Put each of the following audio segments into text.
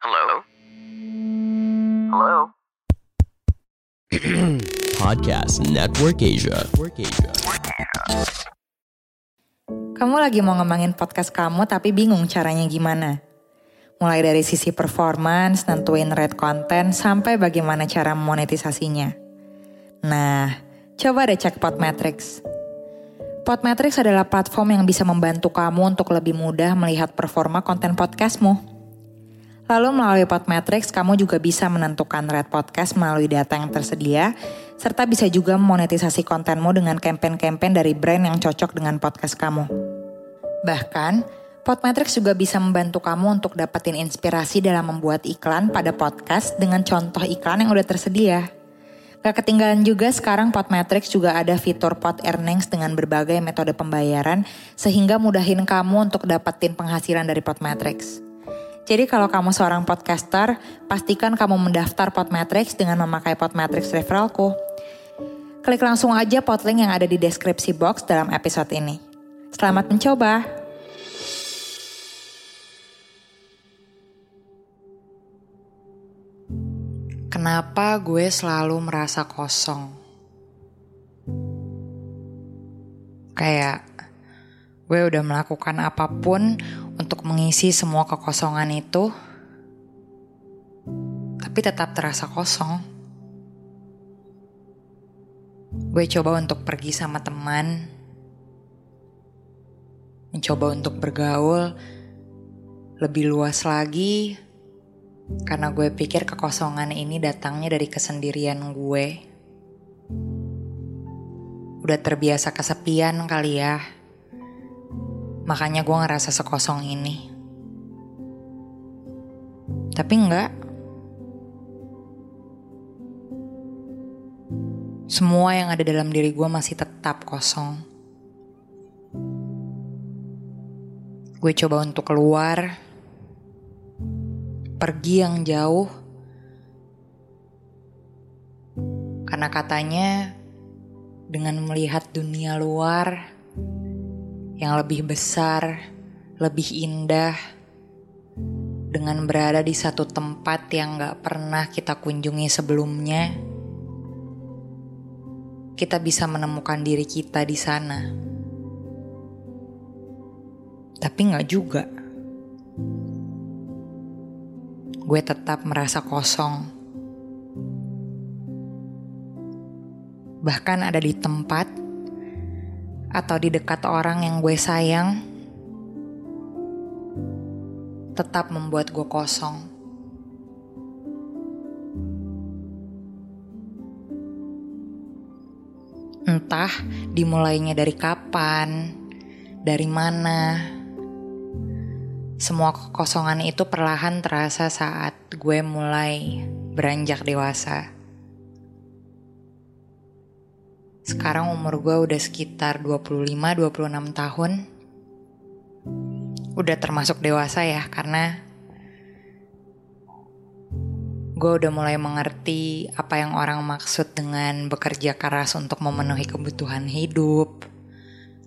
Hello? Hello? Podcast Network Asia. Network Asia. Kamu lagi mau ngembangin podcast kamu tapi bingung caranya gimana? Mulai dari sisi performance, nentuin rate konten, sampai bagaimana cara monetisasinya. Nah, coba deh cek Podmetrics. Podmetrics adalah platform yang bisa membantu kamu untuk lebih mudah melihat performa konten podcastmu. Lalu melalui Podmetrics, kamu juga bisa menentukan rate podcast melalui data yang tersedia, serta bisa juga monetisasi kontenmu dengan campaign-campaign dari brand yang cocok dengan podcast kamu. Bahkan, Podmetrics juga bisa membantu kamu untuk dapetin inspirasi dalam membuat iklan pada podcast dengan contoh iklan yang udah tersedia. Gak ketinggalan juga sekarang Podmetrics juga ada fitur Pod Earnings dengan berbagai metode pembayaran sehingga mudahin kamu untuk dapetin penghasilan dari Podmetrics. Jadi kalau kamu seorang podcaster, pastikan kamu mendaftar Podmetrics dengan memakai Podmetrics referralku. Klik langsung aja podlink yang ada di deskripsi box dalam episode ini. Selamat mencoba! Kenapa gue selalu merasa kosong? Kayak gue udah melakukan apa pun untuk mengisi semua kekosongan itu, tapi tetap terasa kosong. Gue coba untuk pergi sama teman, mencoba untuk bergaul lebih luas lagi, karena gue pikir kekosongan ini datangnya dari kesendirian gue. Udah terbiasa kesepian kali ya. Makanya gue ngerasa sekosong ini. Tapi enggak. Semua yang ada dalam diri gue masih tetap kosong. Gue coba untuk keluar, pergi yang jauh, karena katanya dengan melihat dunia luar yang lebih besar, lebih indah, dengan berada di satu tempat yang gak pernah kita kunjungi sebelumnya, kita bisa menemukan diri kita di sana. Tapi gak juga. Gue tetap merasa kosong. Bahkan ada di tempat atau di dekat orang yang gue sayang tetap membuat gue kosong. Entah dimulainya dari kapan, dari mana. Semua kekosongan itu perlahan terasa saat gue mulai beranjak dewasa. Sekarang umur gue udah sekitar 25-26 tahun. Udah termasuk dewasa ya, karena gue udah mulai mengerti apa yang orang maksud dengan bekerja keras untuk memenuhi kebutuhan hidup.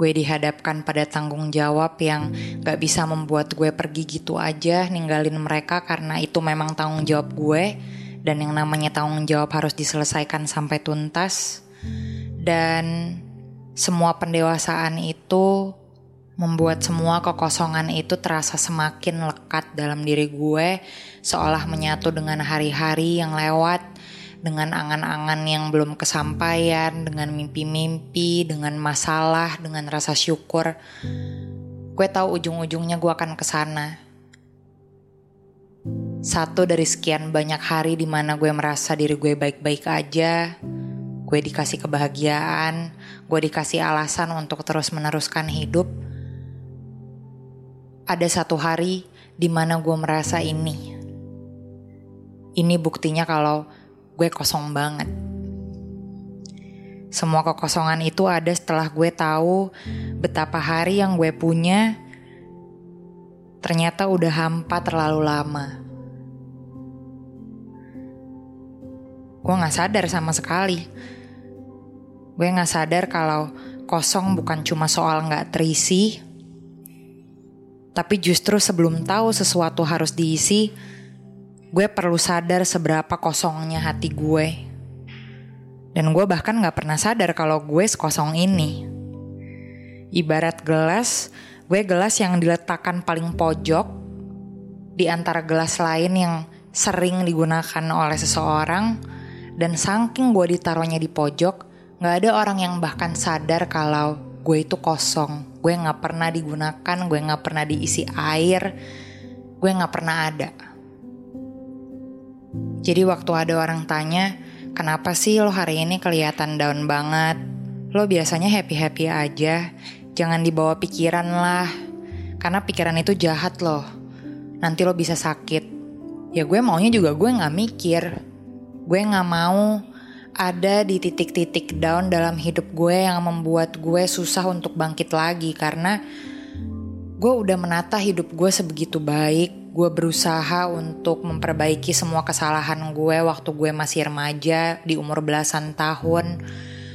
Gue dihadapkan pada tanggung jawab yang gak bisa membuat gue pergi gitu aja ninggalin mereka karena itu memang tanggung jawab gue dan yang namanya tanggung jawab harus diselesaikan sampai tuntas dan semua pendewasaan itu membuat semua kekosongan itu terasa semakin lekat dalam diri gue, seolah menyatu dengan hari-hari yang lewat, dengan angan-angan yang belum kesampaian, dengan mimpi-mimpi, dengan masalah, dengan rasa syukur. Gue tahu ujung-ujungnya gue akan ke sana. Satu dari sekian banyak hari di mana gue merasa diri gue baik-baik aja, gue dikasih kebahagiaan, gue dikasih alasan untuk terus meneruskan hidup. Ada satu hari di mana gue merasa ini. Ini buktinya kalau gue kosong banget. Semua kekosongan itu ada setelah gue tahu betapa hari yang gue punya ternyata udah hampa terlalu lama. Gue gak sadar sama sekali. Gue gak sadar kalau kosong bukan cuma soal gak terisi, tapi justru sebelum tahu sesuatu harus diisi, gue perlu sadar seberapa kosongnya hati gue. Dan gue bahkan gak pernah sadar kalau gue sekosong ini. Ibarat gelas, gue gelas yang diletakkan paling pojok di antara gelas lain yang sering digunakan oleh seseorang dan saking gue ditaruhnya di pojok, gak ada orang yang bahkan sadar kalau gue itu kosong. Gue gak pernah digunakan, gue gak pernah diisi air, gue gak pernah ada. Jadi waktu ada orang tanya, Kenapa sih lo hari ini kelihatan down banget? Lo biasanya happy-happy aja. Jangan dibawa pikiran lah. Karena pikiran itu jahat loh. Nanti lo bisa sakit. Ya gue maunya juga gue gak mikir. Gue gak mau ada di titik-titik down dalam hidup gue yang membuat gue susah untuk bangkit lagi. Karena gue udah menata hidup gue sebegitu baik gue berusaha untuk memperbaiki semua kesalahan gue waktu gue masih remaja di umur belasan tahun.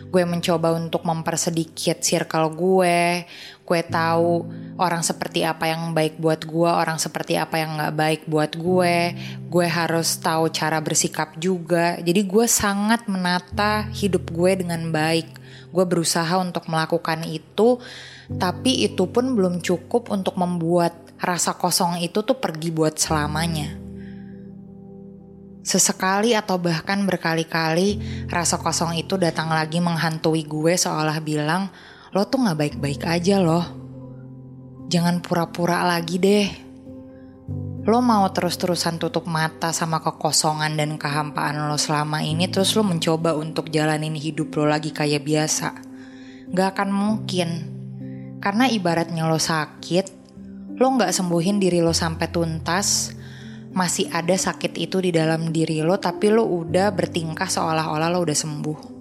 Gue mencoba untuk mempersedikit circle gue. Gue tahu orang seperti apa yang baik buat gue, orang seperti apa yang gak baik buat gue. Gue harus tahu cara bersikap juga. Jadi gue sangat menata hidup gue dengan baik. Gue berusaha untuk melakukan itu, tapi itu pun belum cukup untuk membuat rasa kosong itu tuh pergi buat selamanya. Sesekali atau bahkan berkali-kali rasa kosong itu datang lagi menghantui gue seolah bilang, lo tuh gak baik-baik aja loh. Jangan pura-pura lagi deh. Lo mau terus-terusan tutup mata sama kekosongan dan kehampaan lo selama ini terus lo mencoba untuk jalanin hidup lo lagi kayak biasa. Gak akan mungkin. Karena ibaratnya lo sakit, lo nggak sembuhin diri lo sampai tuntas, masih ada sakit itu di dalam diri lo, tapi lo udah bertingkah seolah-olah lo udah sembuh.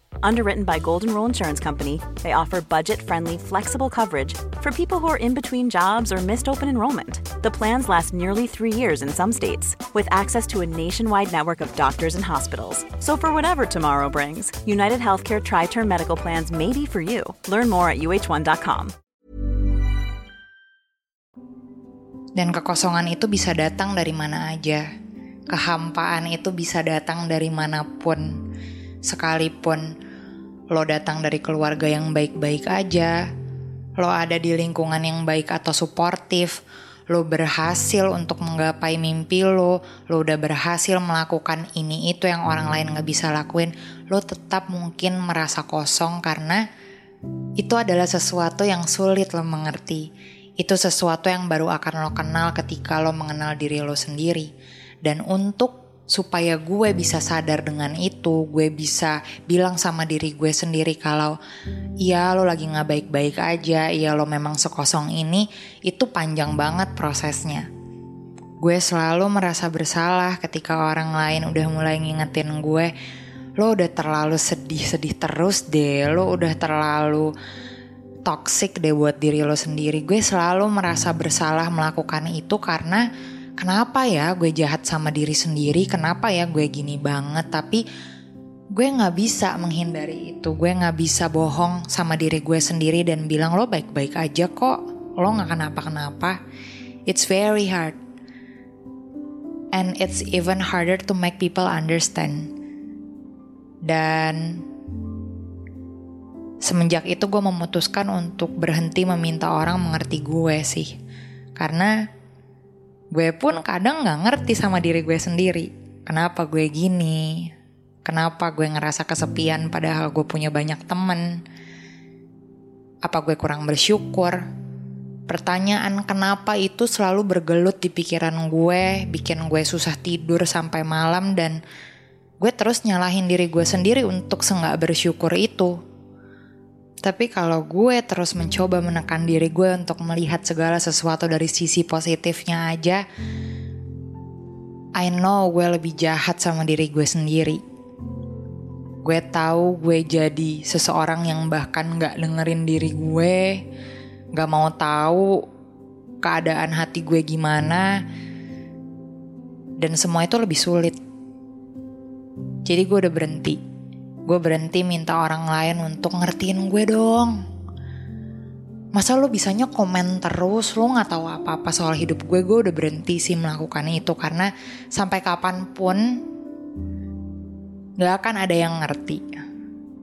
Underwritten by Golden Rule Insurance Company, they offer budget-friendly, flexible coverage for people who are in between jobs or missed open enrollment. The plans last nearly three years in some states, with access to a nationwide network of doctors and hospitals. So for whatever tomorrow brings, United Healthcare Tri-Term Medical Plans may be for you. Learn more at uh1.com. Dan kekosongan itu bisa datang dari mana aja. Kehampaan itu bisa datang dari manapun. Sekalipun lo datang dari keluarga yang baik-baik aja, lo ada di lingkungan yang baik atau suportif, lo berhasil untuk menggapai mimpi lo, lo udah berhasil melakukan ini itu yang orang lain gak bisa lakuin, lo tetap mungkin merasa kosong karena itu adalah sesuatu yang sulit lo mengerti. Itu sesuatu yang baru akan lo kenal ketika lo mengenal diri lo sendiri. Dan untuk supaya gue bisa sadar dengan itu, gue bisa bilang sama diri gue sendiri kalau iya lo lagi nggak baik-baik aja, iya lo memang sekosong ini, itu panjang banget prosesnya. Gue selalu merasa bersalah ketika orang lain udah mulai ngingetin gue, lo udah terlalu sedih-sedih terus deh, lo udah terlalu toxic deh buat diri lo sendiri. Gue selalu merasa bersalah melakukan itu karena kenapa ya gue jahat sama diri sendiri, kenapa ya gue gini banget, tapi gue gak bisa menghindari itu, gue gak bisa bohong sama diri gue sendiri dan bilang lo baik-baik aja kok, lo gak kenapa-kenapa. It's very hard. And it's even harder to make people understand. Dan semenjak itu gue memutuskan untuk berhenti meminta orang mengerti gue sih. Karena gue pun kadang gak ngerti sama diri gue sendiri. Kenapa gue gini? Kenapa gue ngerasa kesepian padahal gue punya banyak temen? Apa gue kurang bersyukur? Pertanyaan kenapa itu selalu bergelut di pikiran gue, bikin gue susah tidur sampai malam dan gue terus nyalahin diri gue sendiri untuk senggak bersyukur itu. Tapi kalau gue terus mencoba menekan diri gue untuk melihat segala sesuatu dari sisi positifnya aja, I know gue lebih jahat sama diri gue sendiri. Gue tahu gue jadi seseorang yang bahkan gak dengerin diri gue, gak mau tahu keadaan hati gue gimana, dan semua itu lebih sulit. Jadi gue udah berhenti. Gue berhenti minta orang lain untuk ngertiin gue dong. Masa lo bisanya komen terus, lo gak tahu apa-apa soal hidup gue, gue udah berhenti sih melakukan itu. Karena sampai kapan pun gak akan ada yang ngerti.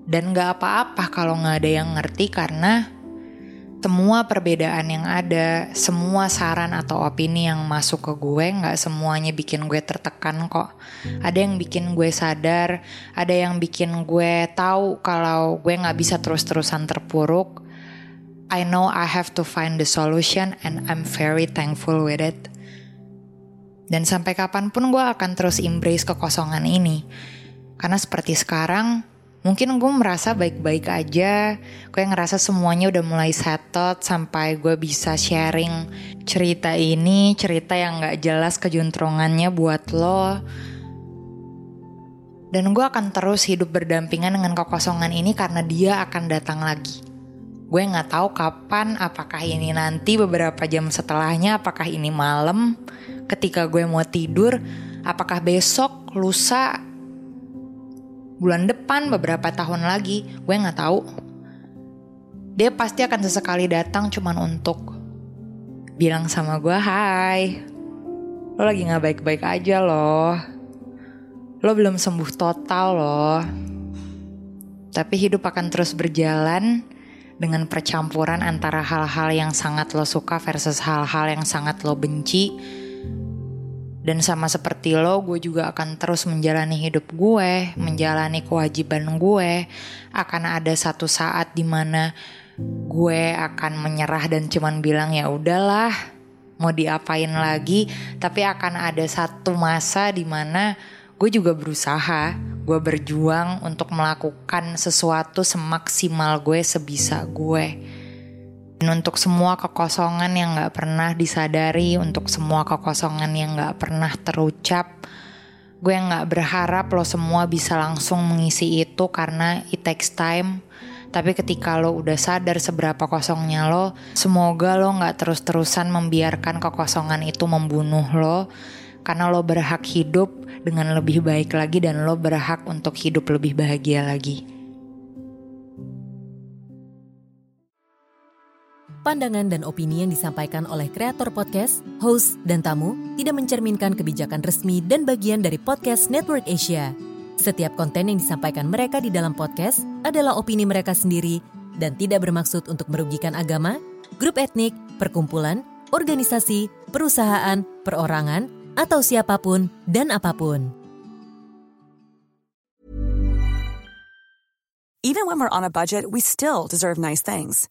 Dan gak apa-apa kalau gak ada yang ngerti karena semua perbedaan yang ada, semua saran atau opini yang masuk ke gue gak semuanya bikin gue tertekan kok. Ada yang bikin gue sadar, ada yang bikin gue tahu kalau gue gak bisa terus-terusan terpuruk. I know I have to find the solution and I'm very thankful with it. Dan sampai kapan pun gue akan terus embrace kekosongan ini karena seperti sekarang, mungkin gue merasa baik-baik aja. Gue ngerasa semuanya udah mulai settled sampai gue bisa sharing cerita ini, cerita yang gak jelas kejuntrongannya buat lo. Dan gue akan terus hidup berdampingan dengan kekosongan ini karena dia akan datang lagi. Gue gak tahu kapan, apakah ini nanti beberapa jam setelahnya, apakah ini malam, ketika gue mau tidur, apakah besok, lusa, bulan depan beberapa tahun lagi gue nggak tahu. Dia pasti akan sesekali datang cuman untuk bilang sama gue hai lo lagi nggak baik-baik aja loh. Lo belum sembuh total loh. Tapi hidup akan terus berjalan dengan percampuran antara hal-hal yang sangat lo suka versus hal-hal yang sangat lo benci dan sama seperti lo, gue juga akan terus menjalani hidup gue, menjalani kewajiban gue. Akan ada satu saat di mana gue akan menyerah dan cuman bilang ya udahlah, mau diapain lagi. Tapi akan ada satu masa di mana gue juga berusaha, gue berjuang untuk melakukan sesuatu semaksimal gue sebisa gue untuk semua kekosongan yang gak pernah disadari, untuk semua kekosongan yang gak pernah terucap, gue gak berharap lo semua bisa langsung mengisi itu karena it takes time. Tapi ketika lo udah sadar seberapa kosongnya lo, semoga lo gak terus-terusan membiarkan kekosongan itu membunuh lo. Karena lo berhak hidup dengan lebih baik lagi dan lo berhak untuk hidup lebih bahagia lagi. Pandangan dan opini yang disampaikan oleh kreator podcast, host, dan tamu tidak mencerminkan kebijakan resmi dan bagian dari podcast Network Asia. Setiap konten yang disampaikan mereka di dalam podcast adalah opini mereka sendiri dan tidak bermaksud untuk merugikan agama, grup etnik, perkumpulan, organisasi, perusahaan, perorangan, atau siapa pun dan apa pun. Even when we're on a budget, we still deserve nice things.